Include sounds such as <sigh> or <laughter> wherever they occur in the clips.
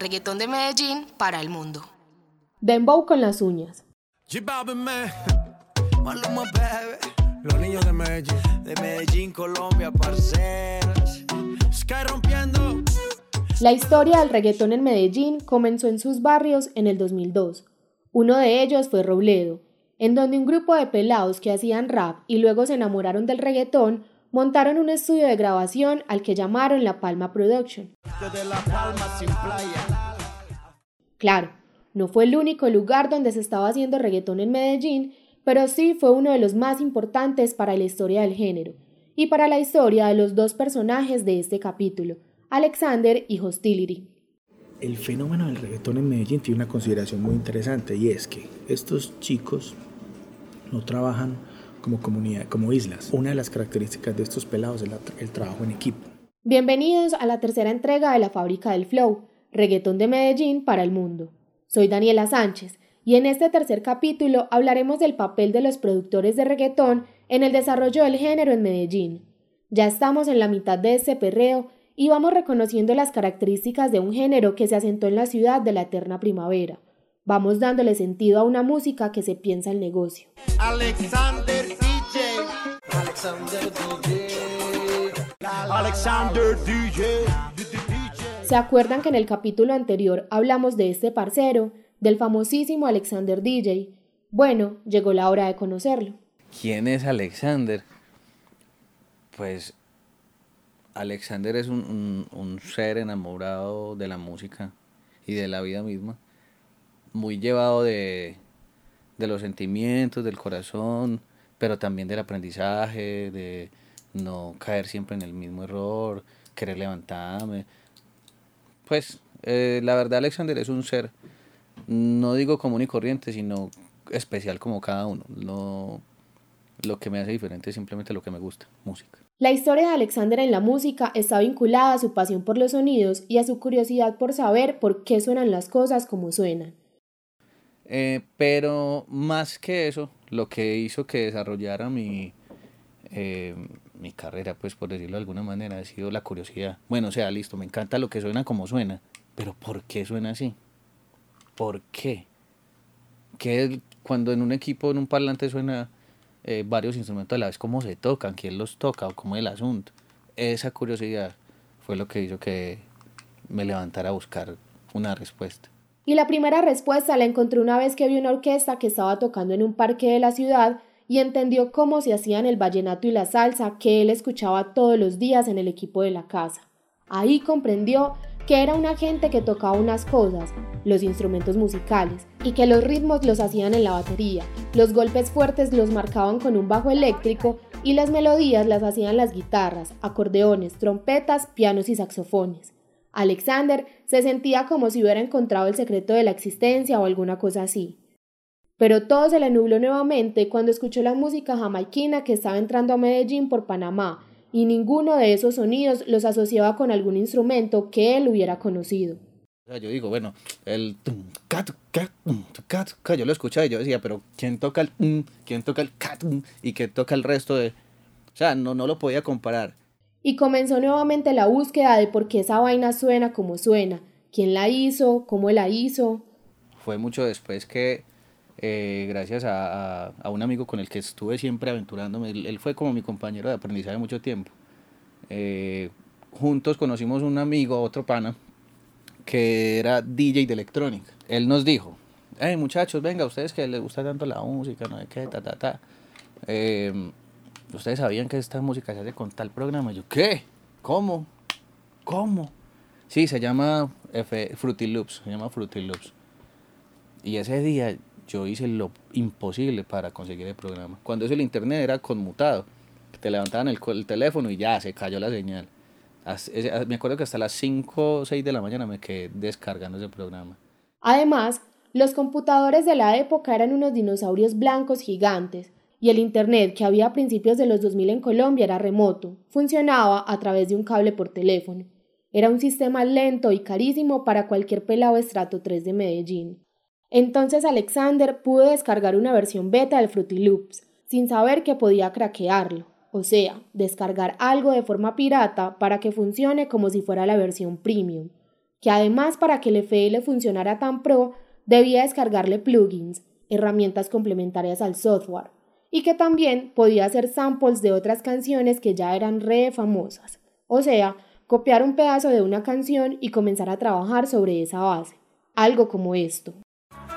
Reggaetón de Medellín para el mundo. Dembow con las uñas. Los niños de Medellín. De Medellín, Colombia, parceros. Sky rompiendo. La historia del reggaetón en Medellín comenzó en sus barrios en el 2002. Uno de ellos fue Robledo, en donde un grupo de pelados que hacían rap y luego se enamoraron del reggaetón montaron un estudio de grabación al que llamaron La Palma Production. Claro, no fue el único lugar donde se estaba haciendo reggaetón en Medellín, pero sí fue uno de los más importantes para la historia del género y para la historia de los dos personajes de este capítulo, Alexander y Hostility. El fenómeno del reggaetón en Medellín tiene una consideración muy interesante y es que estos chicos no trabajan como comunidad, como islas. Una de las características de estos pelados es el trabajo en equipo. Bienvenidos a la tercera entrega de la Fábrica del Flow, reggaetón de Medellín para el mundo. Soy Daniela Sánchez y en este tercer capítulo hablaremos del papel de los productores de reggaetón en el desarrollo del género en Medellín. Ya estamos en la mitad de este perreo y vamos reconociendo las características de un género que se asentó en la ciudad de la eterna primavera Vamos dándole sentido a una música que se piensa el negocio. Alexander DJ. Alexander DJ. Alexander DJ. ¿Se acuerdan que en el capítulo anterior hablamos de este parcero, del famosísimo Alexander DJ? Bueno, llegó la hora de conocerlo. ¿Quién es Alexander? Pues Alexander es un, un ser enamorado de la música y de la vida misma muy llevado de, los sentimientos, del corazón, pero también del aprendizaje, de no caer siempre en el mismo error, querer levantarme. Pues eh, la verdad Alexander es un ser, no digo común y corriente, sino especial como cada uno. No, lo que me hace diferente es simplemente lo que me gusta, música. La historia de Alexander en la música está vinculada a su pasión por los sonidos y a su curiosidad por saber por qué suenan las cosas como suenan. Eh, pero más que eso, lo que hizo que desarrollara mi, eh, mi carrera, pues por decirlo de alguna manera, ha sido la curiosidad. Bueno, o sea, listo, me encanta lo que suena como suena, pero ¿por qué suena así? ¿Por qué? ¿Qué cuando en un equipo, en un parlante suena eh, varios instrumentos a la vez, cómo se tocan, quién los toca o cómo es el asunto? Esa curiosidad fue lo que hizo que me levantara a buscar una respuesta. Y la primera respuesta la encontré una vez que vi una orquesta que estaba tocando en un parque de la ciudad y entendió cómo se hacían el vallenato y la salsa que él escuchaba todos los días en el equipo de la casa. Ahí comprendió que era una gente que tocaba unas cosas, los instrumentos musicales, y que los ritmos los hacían en la batería, los golpes fuertes los marcaban con un bajo eléctrico y las melodías las hacían las guitarras, acordeones, trompetas, pianos y saxofones. Alexander se sentía como si hubiera encontrado el secreto de la existencia o alguna cosa así. Pero todo se le nubló nuevamente cuando escuchó la música jamaiquina que estaba entrando a Medellín por Panamá, y ninguno de esos sonidos los asociaba con algún instrumento que él hubiera conocido. Yo digo, bueno, el yo lo escuchaba y yo decía, pero ¿quién toca el quién toca el y quién toca el resto de o sea, no no lo podía comparar y comenzó nuevamente la búsqueda de por qué esa vaina suena como suena, quién la hizo, cómo la hizo. Fue mucho después que, eh, gracias a, un amigo con el que estuve siempre aventurándome, él, fue como mi compañero de aprendizaje mucho tiempo. Eh, juntos conocimos un amigo, otro pana, que era DJ de electrónica. Él nos dijo, hey muchachos, venga, ustedes que les gusta tanto la música, no sé qué, ta, ta, ta. Eh, ustedes sabían que esta música se hace con tal programa. yo, ¿qué? ¿Cómo? ¿Cómo? Sí, se llama F Fruity Loops, se llama Fruity Loops. Y ese día yo hice lo imposible para conseguir el programa. Cuando eso el internet era conmutado, te levantaban el, el teléfono y ya se cayó la señal. Me acuerdo que hasta las 5 o 6 de la mañana me quedé descargando ese programa. Además, los computadores de la época eran unos dinosaurios blancos gigantes y el Internet que había a principios de los 2000 en Colombia era remoto, funcionaba a través de un cable por teléfono. Era un sistema lento y carísimo para cualquier pelado estrato 3 de Medellín. Entonces Alexander pudo descargar una versión beta del Fruity Loops, sin saber que podía craquearlo, o sea, descargar algo de forma pirata para que funcione como si fuera la versión premium. que además para que el FL funcionara tan pro, debía descargarle plugins, herramientas complementarias al software, y que también podía hacer samples de otras canciones que ya eran re famosas. O sea, copiar un pedazo de una canción y comenzar a trabajar sobre esa base. Algo como esto.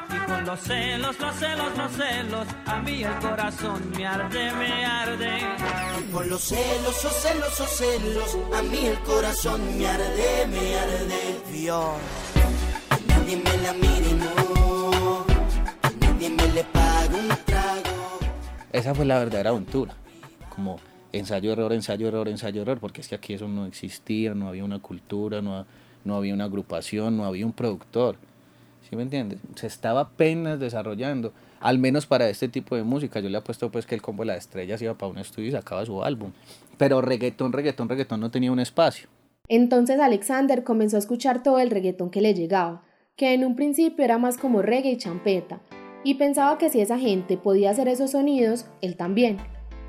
Y con los celos, los celos, los celos, a mí el corazón me arde, me arde. Y con los celos, los celos, los celos, a mí el corazón me arde, me arde. Dios, nadie me la mire, no, nadie me le paga un. Esa fue la verdadera aventura, como ensayo, error, ensayo, error, ensayo, error, porque es que aquí eso no existía, no había una cultura, no, no había una agrupación, no había un productor. ¿Sí me entiendes? Se estaba apenas desarrollando, al menos para este tipo de música. Yo le apuesto pues que el combo de las estrellas iba para un estudio y sacaba su álbum. Pero reggaetón, reggaetón, reggaetón no tenía un espacio. Entonces Alexander comenzó a escuchar todo el reggaetón que le llegaba, que en un principio era más como reggae y champeta, y pensaba que si esa gente podía hacer esos sonidos, él también.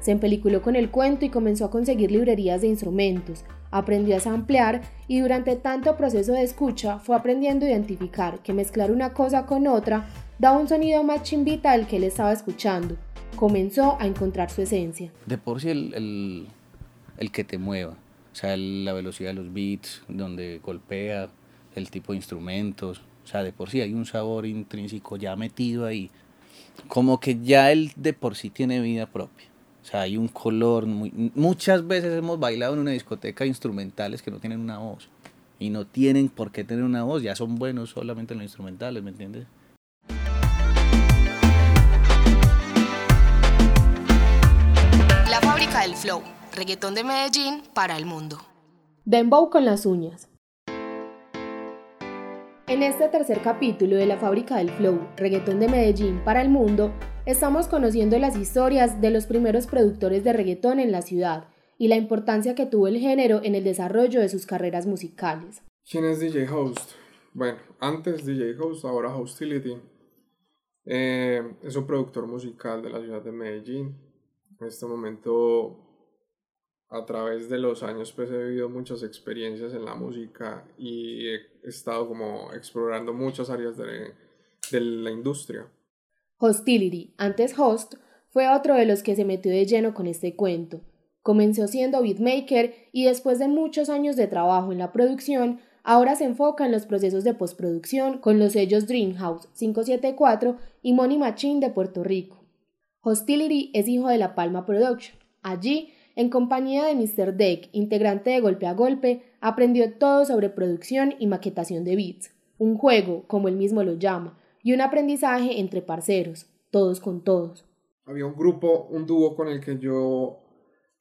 Se empeliculó con el cuento y comenzó a conseguir librerías de instrumentos, aprendió a samplear y durante tanto proceso de escucha fue aprendiendo a identificar que mezclar una cosa con otra daba un sonido más chimbita al que él estaba escuchando. Comenzó a encontrar su esencia. De por sí el, el, que te mueva, o sea, la velocidad de los beats, donde golpea, el tipo de instrumentos, o sea, de por sí hay un sabor intrínseco ya metido ahí, como que ya él de por sí tiene vida propia. O sea, hay un color, muy, muchas veces hemos bailado en una discoteca instrumentales que no tienen una voz. Y no tienen por qué tener una voz, ya son buenos solamente en los instrumentales, ¿me entiendes? La fábrica del flow, reggaetón de Medellín para el mundo. Dembow con las uñas. En este tercer capítulo de la fábrica del flow, reggaetón de Medellín para el mundo, estamos conociendo las historias de los primeros productores de reggaetón en la ciudad y la importancia que tuvo el género en el desarrollo de sus carreras musicales. ¿Quién es DJ Host? Bueno, antes DJ Host, ahora Hostility. Eh, es un productor musical de la ciudad de Medellín. En este momento, a través de los años, pues he vivido muchas experiencias en la música y he estado como explorando muchas áreas de, de la industria. Hostility, antes Host, fue otro de los que se metió de lleno con este cuento. Comenzó siendo beatmaker y después de muchos años de trabajo en la producción, ahora se enfoca en los procesos de postproducción con los sellos Dreamhouse 574 y Money Machine de Puerto Rico. Hostility es hijo de La Palma Production. Allí, en compañía de Mr. Deck, integrante de Golpe a Golpe, aprendió todo sobre producción y maquetación de beats, un juego, como él mismo lo llama, y un aprendizaje entre parceros, todos con todos. Había un grupo, un dúo con el que yo,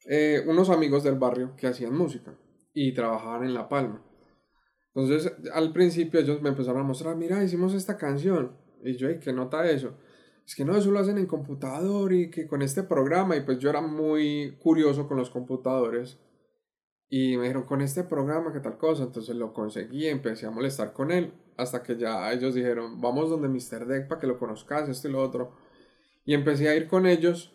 eh, unos amigos del barrio que hacían música y trabajaban en La Palma. Entonces, al principio ellos me empezaron a mostrar, mira, hicimos esta canción. Y yo, "Ey, ¿qué nota eso? Es que no, eso lo hacen en computador y que con este programa. Y pues yo era muy curioso con los computadores. Y me dijeron, con este programa, ¿qué tal cosa? Entonces lo conseguí, empecé a molestar con él. Hasta que ya ellos dijeron, vamos donde Mr. Deck para que lo conozcas, esto y lo otro. Y empecé a ir con ellos.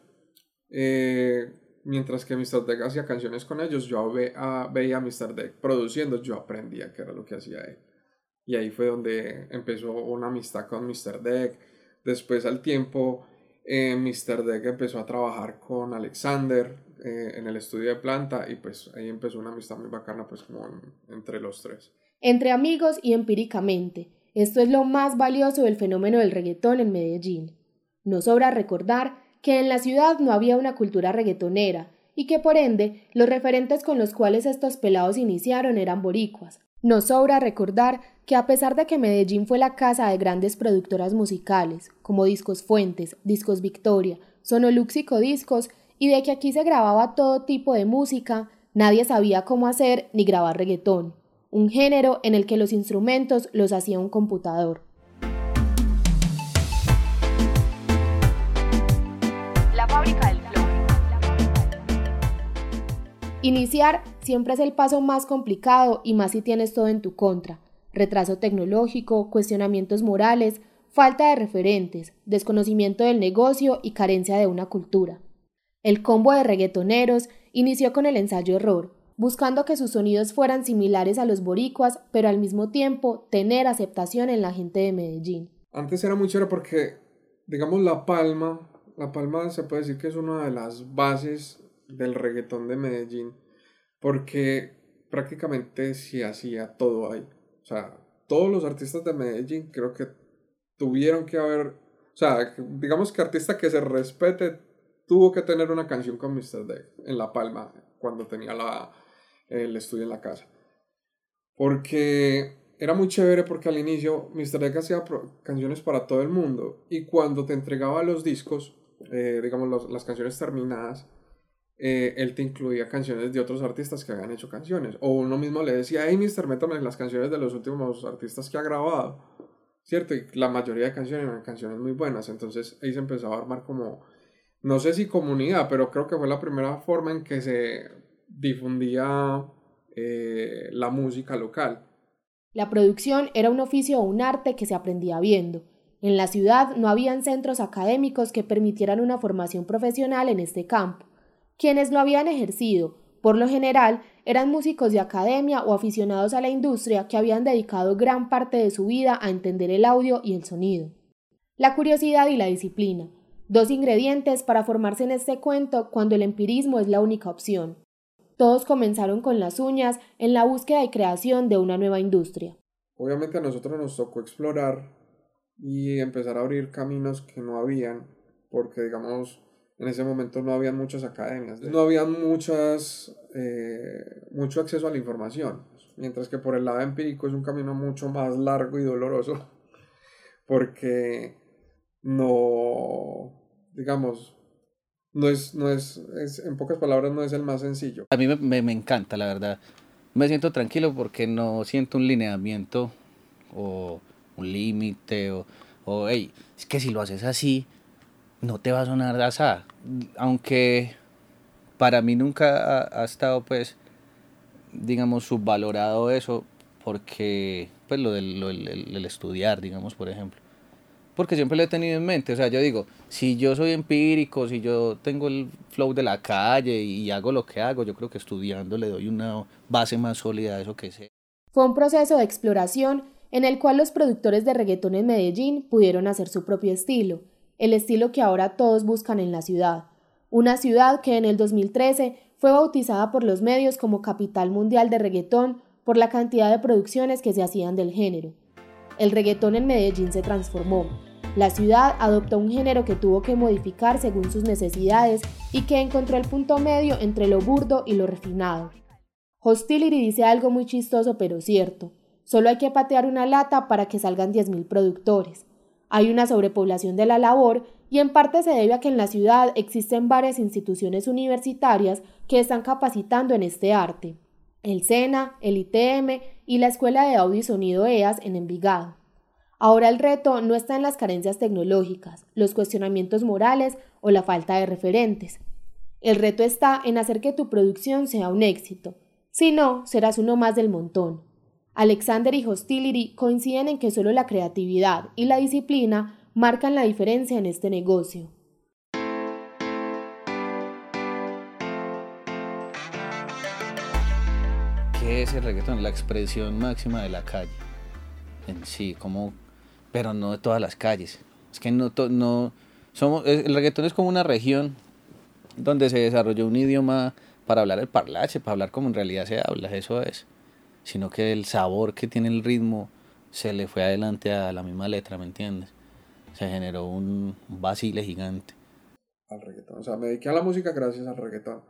eh, mientras que Mr. Deck hacía canciones con ellos, yo ve- a- veía a Mr. Deck produciendo, yo aprendía qué era lo que hacía él. Y ahí fue donde empezó una amistad con Mr. Deck. Después al tiempo, eh, Mr. Deck empezó a trabajar con Alexander eh, en el estudio de planta y pues ahí empezó una amistad muy bacana pues como en- entre los tres. Entre amigos y empíricamente, esto es lo más valioso del fenómeno del reggaetón en Medellín. No sobra recordar que en la ciudad no había una cultura reggaetonera y que por ende los referentes con los cuales estos pelados iniciaron eran boricuas. No sobra recordar que a pesar de que Medellín fue la casa de grandes productoras musicales, como Discos Fuentes, Discos Victoria, Sonolux y Codiscos, y de que aquí se grababa todo tipo de música, nadie sabía cómo hacer ni grabar reggaetón, un género en el que los instrumentos los hacía un computador. La fábrica del flow. Iniciar siempre es el paso más complicado y más si tienes todo en tu contra. Retraso tecnológico, cuestionamientos morales, falta de referentes, desconocimiento del negocio y carencia de una cultura. El combo de reggaetoneros inició con el ensayo error, buscando que sus sonidos fueran similares a los boricuas, pero al mismo tiempo tener aceptación en la gente de Medellín. Antes era muy chévere porque, digamos, La Palma, La Palma se puede decir que es una de las bases del reggaetón de Medellín, porque prácticamente se hacía todo ahí. O sea, todos los artistas de Medellín creo que tuvieron que haber, o sea, digamos que artista que se respete tuvo que tener una canción con Mr. Deck en La Palma cuando tenía la, el estudio en la casa. Porque era muy chévere porque al inicio Mr. Deck hacía canciones para todo el mundo y cuando te entregaba los discos, eh, digamos las canciones terminadas, eh, él te incluía canciones de otros artistas que habían hecho canciones. O uno mismo le decía, hey, Mr. Métame las canciones de los últimos artistas que ha grabado. ¿Cierto? La mayoría de canciones eran canciones muy buenas. Entonces ahí se empezó a armar como, no sé si comunidad, pero creo que fue la primera forma en que se difundía eh, la música local. La producción era un oficio o un arte que se aprendía viendo. En la ciudad no habían centros académicos que permitieran una formación profesional en este campo. Quienes lo habían ejercido, por lo general, eran músicos de academia o aficionados a la industria que habían dedicado gran parte de su vida a entender el audio y el sonido. La curiosidad y la disciplina, dos ingredientes para formarse en este cuento cuando el empirismo es la única opción. Todos comenzaron con las uñas en la búsqueda y creación de una nueva industria. Obviamente a nosotros nos tocó explorar y empezar a abrir caminos que no habían, porque digamos, en ese momento no habían muchas academias, no había muchas, eh, mucho acceso a la información, mientras que por el lado empírico es un camino mucho más largo y doloroso, <laughs> porque no, digamos, no es, no es, en pocas palabras, no es el más sencillo. A mí me, me, encanta, la verdad. Me siento tranquilo porque no siento un lineamiento o un límite o, o, hey, es que si lo haces así, no te va a sonar así. Aunque para mí nunca ha, estado, pues, digamos, subvalorado eso porque, pues, lo del, lo, el estudiar, digamos, por ejemplo porque siempre lo he tenido en mente. O sea, yo digo, si yo soy empírico, si yo tengo el flow de la calle y hago lo que hago, yo creo que estudiando le doy una base más sólida a eso que sé. Fue un proceso de exploración en el cual los productores de reggaetón en Medellín pudieron hacer su propio estilo, el estilo que ahora todos buscan en la ciudad. Una ciudad que en el 2013 fue bautizada por los medios como capital mundial de reggaetón por la cantidad de producciones que se hacían del género. El reggaetón en Medellín se transformó, la ciudad adoptó un género que tuvo que modificar según sus necesidades y que encontró el punto medio entre lo burdo y lo refinado. Hostility dice algo muy chistoso pero cierto. Solo hay que patear una lata para que salgan 10.000 productores. Hay una sobrepoblación de la labor y en parte se debe a que en la ciudad existen varias instituciones universitarias que están capacitando en este arte. El SENA, el ITM y la Escuela de Audio y Sonido EAS en Envigado. Ahora el reto no está en las carencias tecnológicas, los cuestionamientos morales o la falta de referentes. El reto está en hacer que tu producción sea un éxito. Si no, serás uno más del montón. Alexander y Hostility coinciden en que solo la creatividad y la disciplina marcan la diferencia en este negocio. ¿Qué es el reggaetón? La expresión máxima de la calle en sí, como pero no de todas las calles. Es que no, no somos, el reggaetón es como una región donde se desarrolló un idioma para hablar el parlache, para hablar como en realidad se habla, eso es. Sino que el sabor que tiene el ritmo se le fue adelante a la misma letra, ¿me entiendes? Se generó un vacile gigante. Al reggaetón. O sea, me dediqué a la música gracias al reggaetón.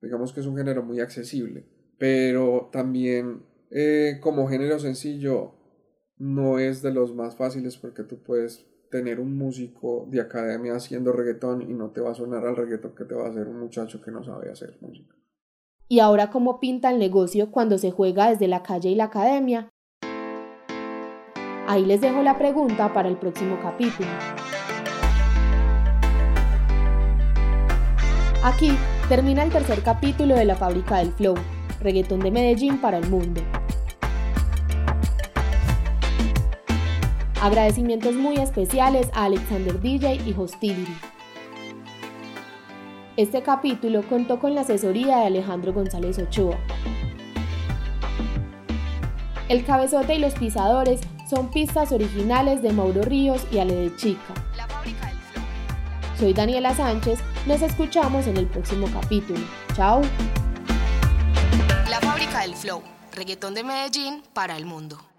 Digamos que es un género muy accesible. Pero también eh, como género sencillo no es de los más fáciles porque tú puedes tener un músico de academia haciendo reggaetón y no te va a sonar al reggaetón que te va a hacer un muchacho que no sabe hacer música. ¿Y ahora cómo pinta el negocio cuando se juega desde la calle y la academia? Ahí les dejo la pregunta para el próximo capítulo. Aquí termina el tercer capítulo de la fábrica del flow, reggaetón de Medellín para el mundo. Agradecimientos muy especiales a Alexander DJ y Hostility. Este capítulo contó con la asesoría de Alejandro González Ochoa. El cabezote y los pisadores son pistas originales de Mauro Ríos y Ale de Chica. La fábrica del flow. Soy Daniela Sánchez, nos escuchamos en el próximo capítulo. Chao. La fábrica del flow. Reggaetón de Medellín para el mundo.